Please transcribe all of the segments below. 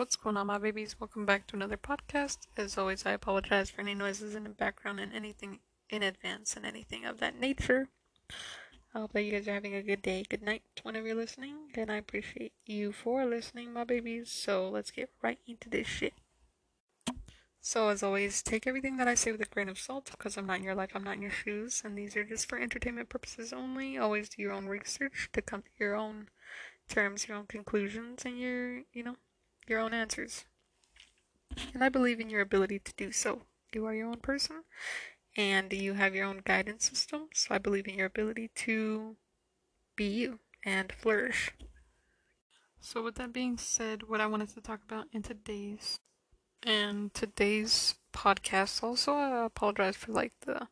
What's going on, my babies? Welcome back to another podcast. As always, I apologize for any noises in the background and anything in advance and anything of that nature. I hope that you guys are having a good day, good night to whenever you're listening, and I appreciate you for listening, my babies. So let's get right into this shit. So, as always, take everything that I say with a grain of salt because I'm not in your life, I'm not in your shoes, and these are just for entertainment purposes only. Always do your own research to come to your own terms, your own conclusions, and your, you know, your own answers. And I believe in your ability to do so. You are your own person and you have your own guidance system, so I believe in your ability to be you and flourish. So, with that being said, what I wanted to talk about in today's and today's podcast, also, I apologize for like the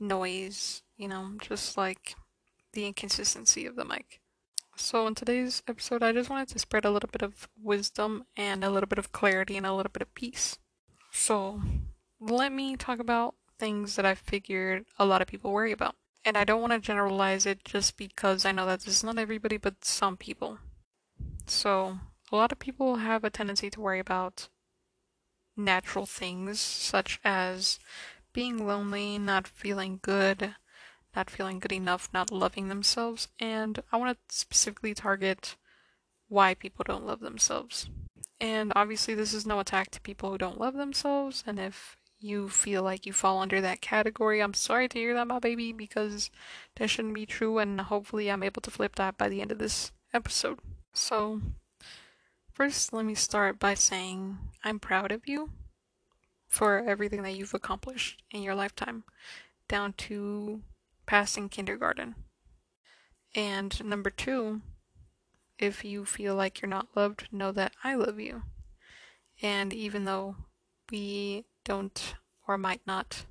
noise, you know, just like the inconsistency of the mic. So, in today's episode, I just wanted to spread a little bit of wisdom and a little bit of clarity and a little bit of peace. So, let me talk about things that I figured a lot of people worry about. And I don't want to generalize it just because I know that this is not everybody, but some people. So, a lot of people have a tendency to worry about natural things such as being lonely, not feeling good, not feeling good enough, not loving themselves, and I want to specifically target why people don't love themselves. And obviously, this is no attack to people who don't love themselves, and if you feel like you fall under that category, I'm sorry to hear that, my baby, because that shouldn't be true, and hopefully, I'm able to flip that by the end of this episode. So, first, let me start by saying I'm proud of you for everything that you've accomplished in your lifetime, down to passing kindergarten. And number two, if you feel like you're not loved, know that I love you. And even though we don't or might not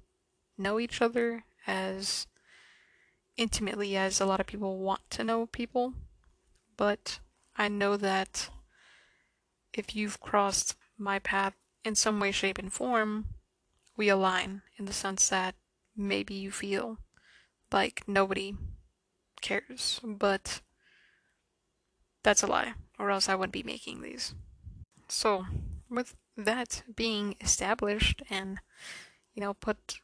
know each other as intimately as a lot of people want to know people, but I know that if you've crossed my path in some way, shape, and form, we align in the sense that maybe you feel like nobody cares, but that's a lie, or else I wouldn't be making these. So, with that being established and, you know, put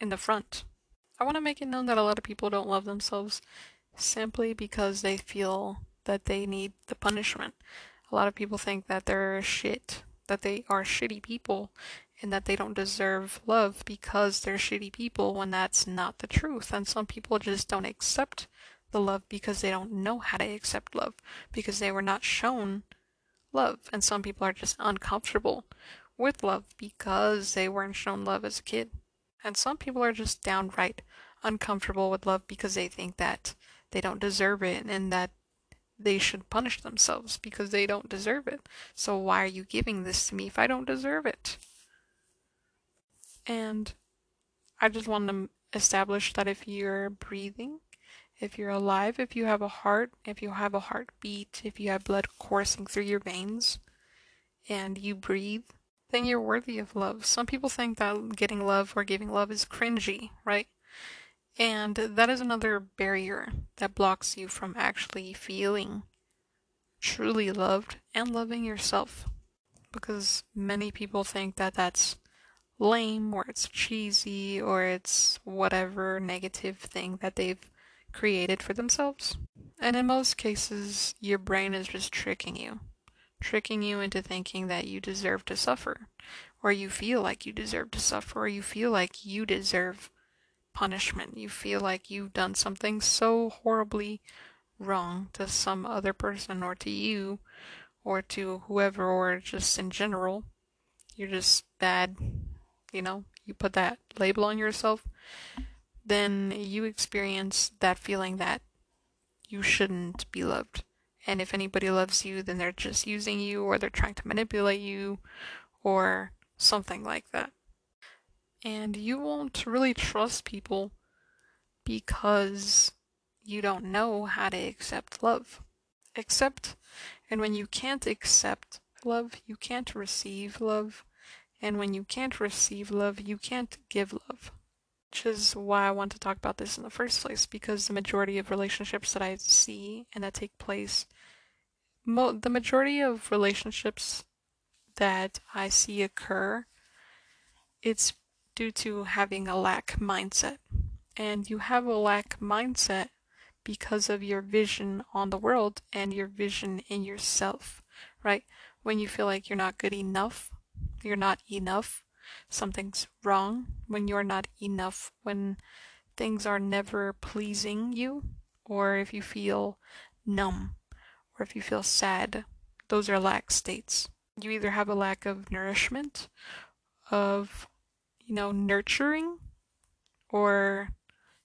in the front, I want to make it known that a lot of people don't love themselves simply because they feel that they need the punishment. A lot of people think that they're shit, that they are shitty people, and that they don't deserve love because they're shitty people when that's not the truth. And some people just don't accept the love because they don't know how to accept love because they were not shown love. And some people are just uncomfortable with love because they weren't shown love as a kid. And some people are just downright uncomfortable with love because they think that they don't deserve it and that they should punish themselves because they don't deserve it. So why are you giving this to me if I don't deserve it? And I just want to establish that if you're breathing, if you're alive, if you have a heart, if you have a heartbeat, if you have blood coursing through your veins, and you breathe, then you're worthy of love. Some people think that getting love or giving love is cringy, right? And that is another barrier that blocks you from actually feeling truly loved and loving yourself. Because many people think that that's lame or it's cheesy or it's whatever negative thing that they've created for themselves. And in most cases, your brain is just tricking you, tricking you into thinking that you deserve to suffer, or you feel like you deserve to suffer, or you feel like you deserve punishment. You feel like you've done something so horribly wrong to some other person, or to you, or to whoever, or just in general. You're just bad you know, you put that label on yourself, then you experience that feeling that you shouldn't be loved. And if anybody loves you, then they're just using you or they're trying to manipulate you or something like that. And you won't really trust people because you don't know how to accept love. Accept, and when you can't accept love, you can't receive love, and when you can't receive love, you can't give love. Which is why I want to talk about this in the first place, because the majority of relationships that I see and that take place mo- the majority of relationships that I see occur, it's due to having a lack mindset. And you have a lack mindset because of your vision on the world and your vision in yourself, right? When you feel like you're not good enough, you're not enough, something's wrong, when you're not enough, when things are never pleasing you, or if you feel numb, or if you feel sad, those are lack states. You either have a lack of nourishment, of, you know, nurturing, or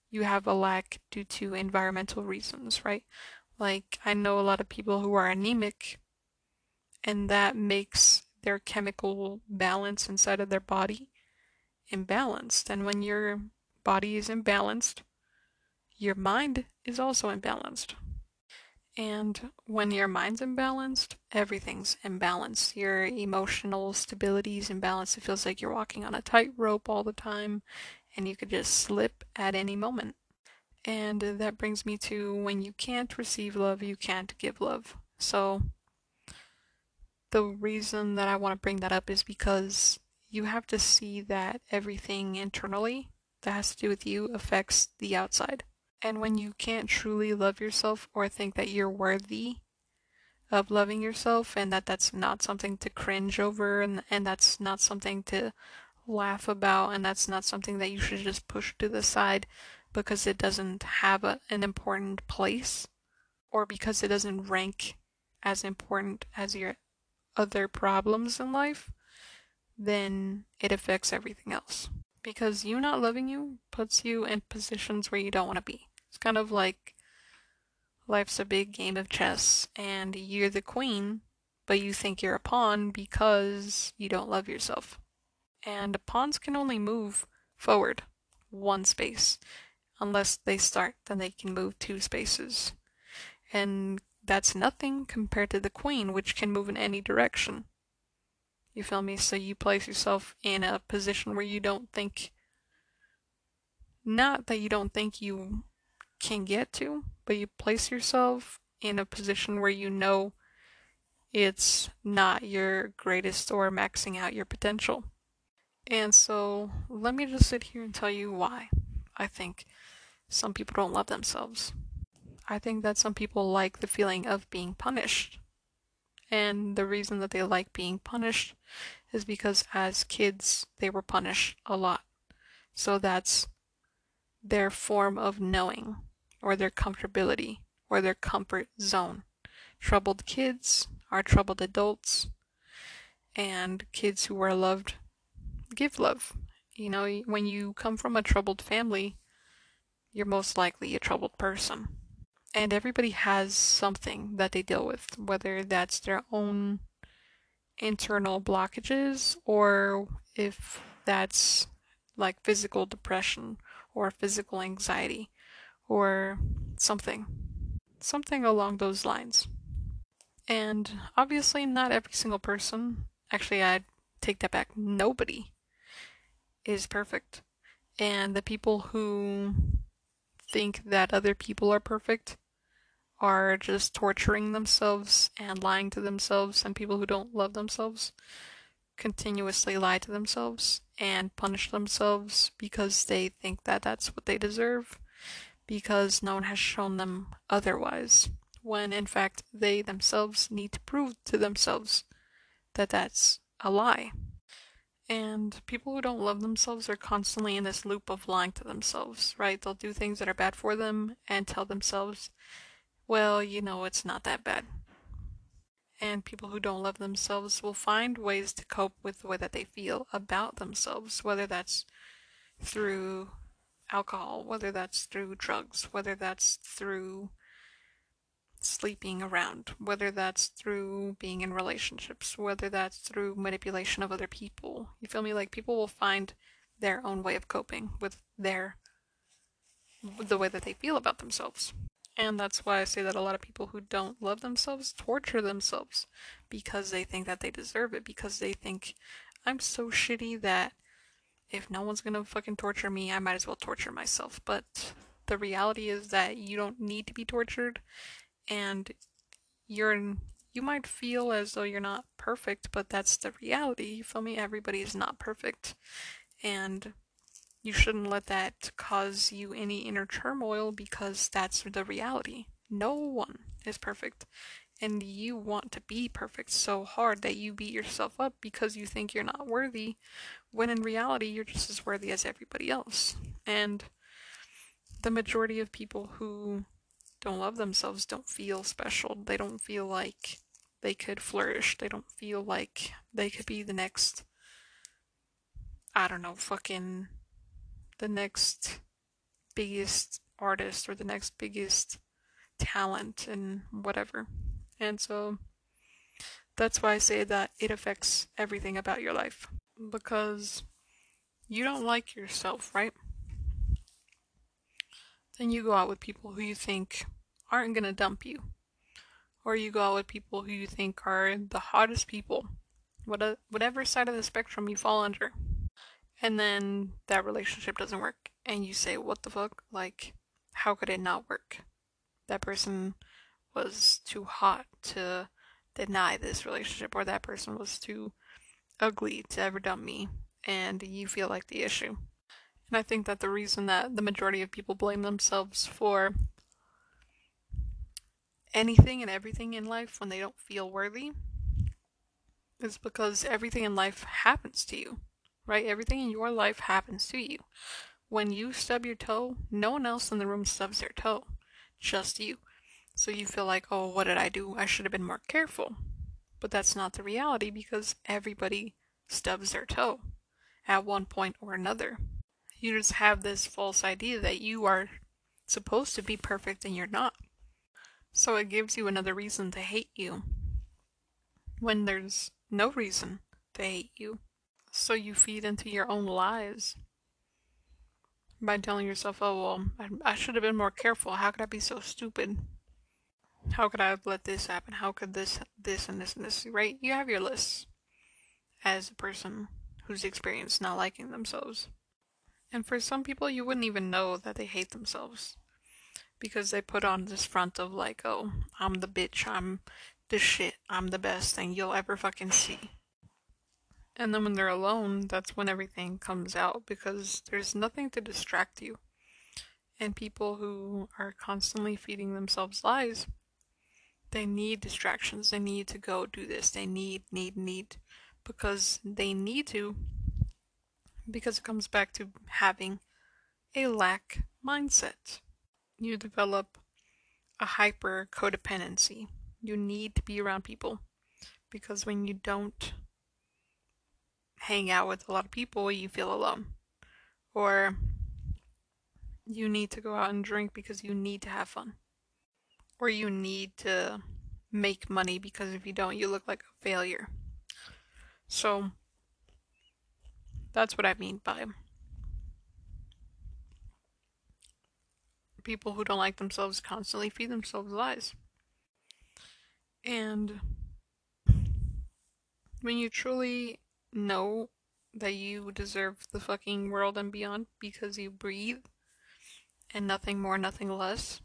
you have a lack due to environmental reasons, right? Like, I know a lot of people who are anemic, and that makes their chemical balance inside of their body imbalanced. And when your body is imbalanced, your mind is also imbalanced. And when your mind's imbalanced, everything's imbalanced. Your emotional stability is imbalanced. It feels like you're walking on a tightrope all the time and you could just slip at any moment. And that brings me to when you can't receive love, you can't give love. So the reason that I want to bring that up is because you have to see that everything internally that has to do with you affects the outside. And when you can't truly love yourself or think that you're worthy of loving yourself and that that's not something to cringe over and, and that's not something to laugh about and that's not something that you should just push to the side because it doesn't have a, an important place or because it doesn't rank as important as your other problems in life, then it affects everything else. Because you not loving you puts you in positions where you don't want to be. It's kind of like life's a big game of chess and you're the queen, but you think you're a pawn because you don't love yourself. And pawns can only move forward one space. Unless they start, then they can move two spaces. And that's nothing compared to the queen, which can move in any direction. You feel me? So you place yourself in a position where you don't think, not that you don't think you can get to, but you place yourself in a position where you know it's not your greatest or maxing out your potential. And so let me just sit here and tell you why I think some people don't love themselves. I think that some people like the feeling of being punished. And the reason that they like being punished is because as kids, they were punished a lot. So that's their form of knowing, or their comfortability, or their comfort zone. Troubled kids are troubled adults, and kids who are loved give love. You know, when you come from a troubled family, you're most likely a troubled person and everybody has something that they deal with, whether that's their own internal blockages or if that's like physical depression or physical anxiety or something. Something along those lines. And obviously, not every single person, actually, I take that back, nobody is perfect. And the people who think that other people are perfect are just torturing themselves and lying to themselves, and people who don't love themselves continuously lie to themselves and punish themselves because they think that that's what they deserve because no one has shown them otherwise, when in fact they themselves need to prove to themselves that that's a lie. And people who don't love themselves are constantly in this loop of lying to themselves, right? They'll do things that are bad for them and tell themselves well, you know, it's not that bad. And people who don't love themselves will find ways to cope with the way that they feel about themselves, whether that's through alcohol, whether that's through drugs, whether that's through sleeping around, whether that's through being in relationships, whether that's through manipulation of other people. You feel me? Like people will find their own way of coping with their the way that they feel about themselves. And that's why I say that a lot of people who don't love themselves torture themselves because they think that they deserve it, because they think, I'm so shitty that if no one's gonna fucking torture me, I might as well torture myself. But the reality is that you don't need to be tortured, and you're you might feel as though you're not perfect, but that's the reality. You feel me? Everybody is not perfect. And you shouldn't let that cause you any inner turmoil because that's the reality. No one is perfect. And you want to be perfect so hard that you beat yourself up because you think you're not worthy, when in reality, you're just as worthy as everybody else. And the majority of people who don't love themselves don't feel special. They don't feel like they could flourish. They don't feel like they could be the next, I don't know, fucking, the next biggest artist or the next biggest talent and whatever. And so that's why I say that it affects everything about your life. Because you don't like yourself, right? Then you go out with people who you think aren't gonna dump you. Or you go out with people who you think are the hottest people. Uh, whatever side of the spectrum you fall under. And then that relationship doesn't work. And you say, what the fuck? Like, how could it not work? That person was too hot to deny this relationship, or that person was too ugly to ever dump me, and you feel like the issue. And I think that the reason that the majority of people blame themselves for anything and everything in life when they don't feel worthy is because everything in life happens to you, right? Everything in your life happens to you. When you stub your toe, no one else in the room stubs their toe, just you. So you feel like, oh, what did I do? I should have been more careful. But that's not the reality because everybody stubs their toe at one point or another. You just have this false idea that you are supposed to be perfect and you're not. So it gives you another reason to hate you when there's no reason to hate you. So you feed into your own lies by telling yourself, oh, well, I, I should have been more careful. How could I be so stupid? How could I have let this happen? How could this, this, and this, and this, right? You have your lists as a person who's experienced not liking themselves. And for some people, you wouldn't even know that they hate themselves because they put on this front of like, oh, I'm the bitch, I'm the shit, I'm the best thing you'll ever fucking see. And then when they're alone, that's when everything comes out because there's nothing to distract you. And people who are constantly feeding themselves lies, they need distractions. They need to go do this. They need, need, need because they need to because it comes back to having a lack mindset. You develop a hyper codependency. You need to be around people because when you don't hang out with a lot of people, you feel alone. Or you need to go out and drink because you need to have fun. Or you need to make money because if you don't, you look like a failure. So, that's what I mean by people who don't like themselves constantly feed themselves lies. And when you truly know that you deserve the fucking world and beyond because you breathe and nothing more, nothing less,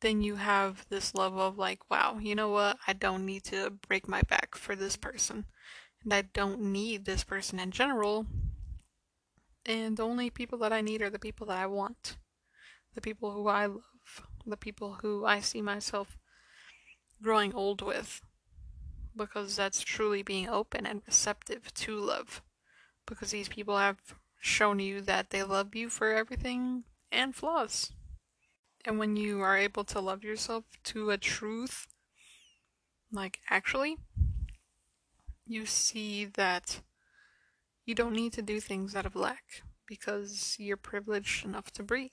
then you have this level of like, wow, you know what? I don't need to break my back for this person and I don't need this person in general. And the only people that I need are the people that I want, the people who I love, the people who I see myself growing old with, because that's truly being open and receptive to love. Because these people have shown you that they love you for everything and flaws. And when you are able to love yourself to a truth, like actually, you see that you don't need to do things out of lack because you're privileged enough to breathe.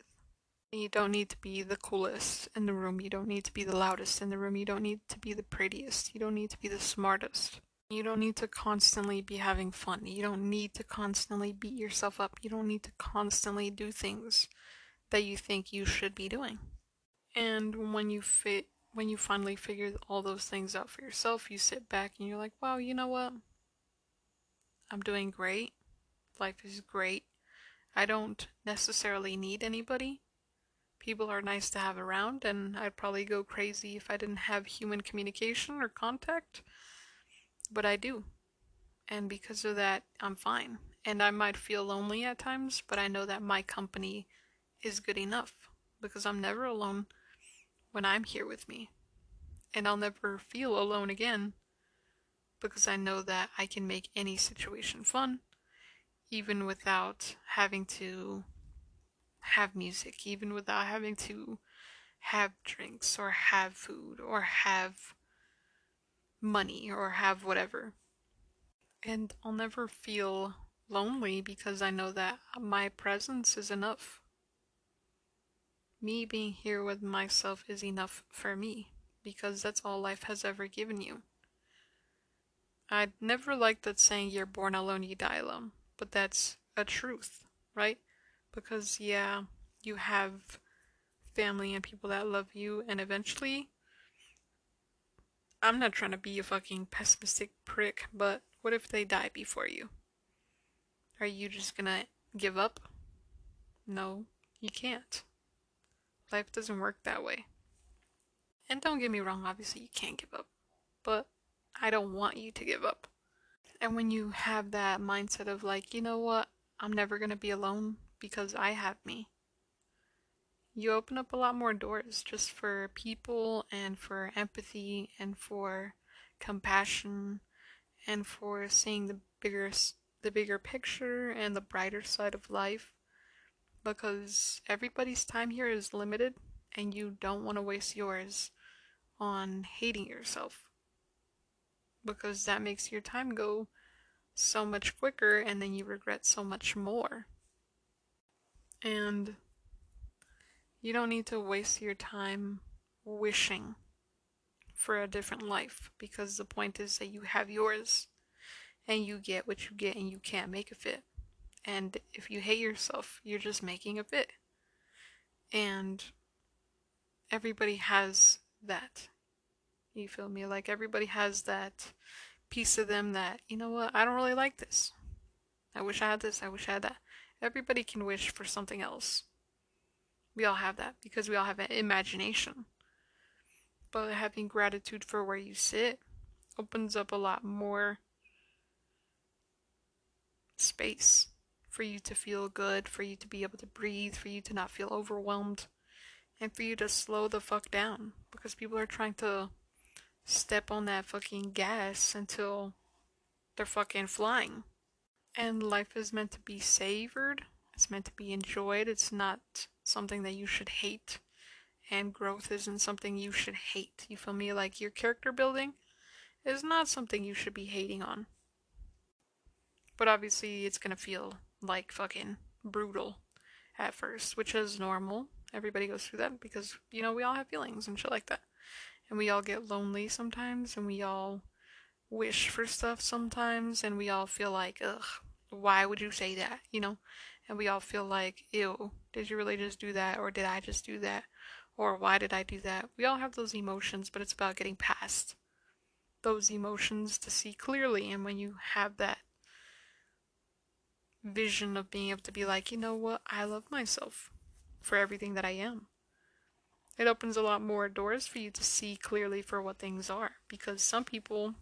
You don't need to be the coolest in the room. You don't need to be the loudest in the room. You don't need to be the prettiest. You don't need to be the smartest. You don't need to constantly be having fun. You don't need to constantly beat yourself up. You don't need to constantly do things that you think you should be doing. And when you fit when you finally figure all those things out for yourself, you sit back and you're like, wow, you know what? I'm doing great. Life is great. I don't necessarily need anybody. People are nice to have around, and I'd probably go crazy if I didn't have human communication or contact. But I do. And because of that, I'm fine. And I might feel lonely at times, but I know that my company is good enough because I'm never alone when I'm here with me. And I'll never feel alone again because I know that I can make any situation fun even without having to have music, even without having to have drinks or have food or have money or have whatever. And I'll never feel lonely because I know that my presence is enough. Me being here with myself is enough for me because that's all life has ever given you. I'd never liked that saying you're born alone, you die alone, but that's a truth, right? Because, yeah, you have family and people that love you, and eventually, I'm not trying to be a fucking pessimistic prick, but what if they die before you? Are you just gonna give up? No, you can't. Life doesn't work that way. And don't get me wrong, obviously you can't give up. But I don't want you to give up. And when you have that mindset of like, you know what, I'm never gonna be alone because I have me, you open up a lot more doors just for people and for empathy and for compassion and for seeing the bigger the bigger picture and the brighter side of life. Because everybody's time here is limited and you don't want to waste yours on hating yourself. Because that makes your time go so much quicker and then you regret so much more. And you don't need to waste your time wishing for a different life because the point is that you have yours and you get what you get and you can't make a fit. And if you hate yourself, you're just making a fit. And everybody has that. You feel me? Like everybody has that piece of them that, you know what, I don't really like this. I wish I had this, I wish I had that. Everybody can wish for something else. We all have that because we all have an imagination. But having gratitude for where you sit opens up a lot more space for you to feel good, for you to be able to breathe, for you to not feel overwhelmed, and for you to slow the fuck down because people are trying to step on that fucking gas until they're fucking flying. And life is meant to be savored, it's meant to be enjoyed, it's not something that you should hate. And growth isn't something you should hate. You feel me? Like your character building is not something you should be hating on. But obviously, it's gonna feel like fucking brutal at first, which is normal. Everybody goes through that because, you know, we all have feelings and shit like that and we all get lonely sometimes and we all wish for stuff sometimes and we all feel like ugh why would you say that you know? And we all feel like ew did you really just do that or did i just do that or why did i do that? We all have those emotions but it's about getting past those emotions to see clearly. And when you have that vision of being able to be like you know what? I love myself for everything that i am. It opens a lot more doors for you to see clearly for what things are because some people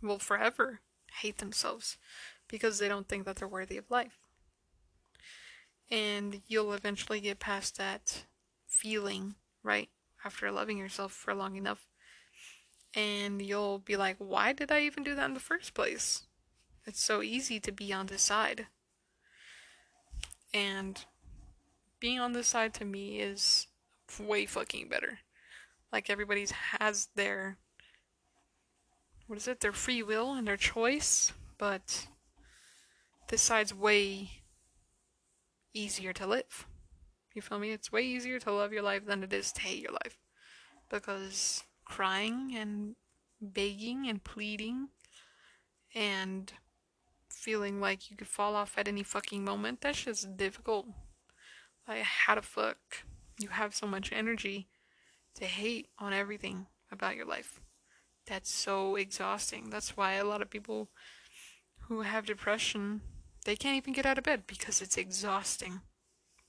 will forever hate themselves because they don't think that they're worthy of life. And you'll eventually get past that feeling, right? After loving yourself for long enough. And you'll be like, why did I even do that in the first place? It's so easy to be on this side. And being on this side to me is way fucking better. Like everybody's has their what is it? Their free will and their choice, but this side's way easier to live. You feel me? It's way easier to love your life than it is to hate your life. Because crying and begging and pleading and feeling like you could fall off at any fucking moment, that's just difficult. Like, how the fuck you have so much energy to hate on everything about your life. That's so exhausting. That's why a lot of people who have depression, they can't even get out of bed because it's exhausting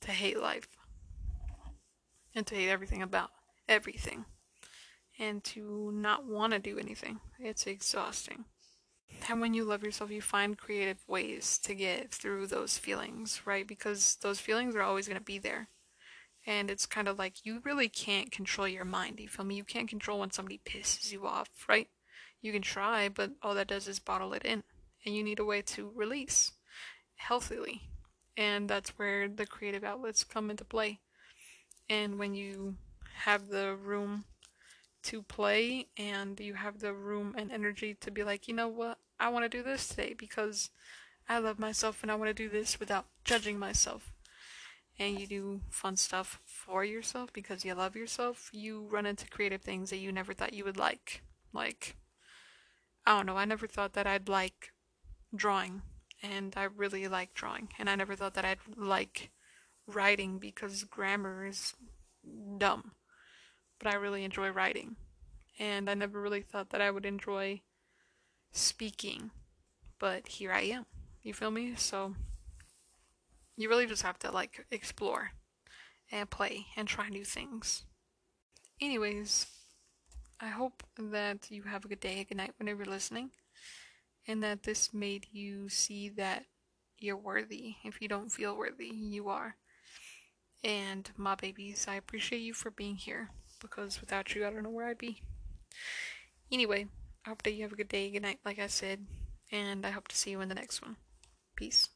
to hate life. and to hate everything about everything and to not want to do anything. It's exhausting. And when you love yourself, you find creative ways to get through those feelings, right? Because those feelings are always going to be there. And it's kind of like you really can't control your mind. You feel me? You can't control when somebody pisses you off, right? You can try, but all that does is bottle it in. And you need a way to release healthily. And that's where the creative outlets come into play. And when you have the room to play and you have the room and energy to be like, you know what, I want to do this today because I love myself and I want to do this without judging myself. And you do fun stuff for yourself because you love yourself, you run into creative things that you never thought you would like. Like, I don't know, I never thought that I'd like drawing, and I really like drawing, and I never thought that I'd like writing because grammar is dumb but I really enjoy writing. And I never really thought that I would enjoy speaking, but here I am. You feel me? So you really just have to like explore and play and try new things. Anyways, I hope that you have a good day, a good night whenever you're listening, and that this made you see that you're worthy. If you don't feel worthy, you are. And my babies, I appreciate you for being here because without you, I don't know where I'd be. Anyway, I hope that you have a good day, good night, like I said, and I hope to see you in the next one. Peace.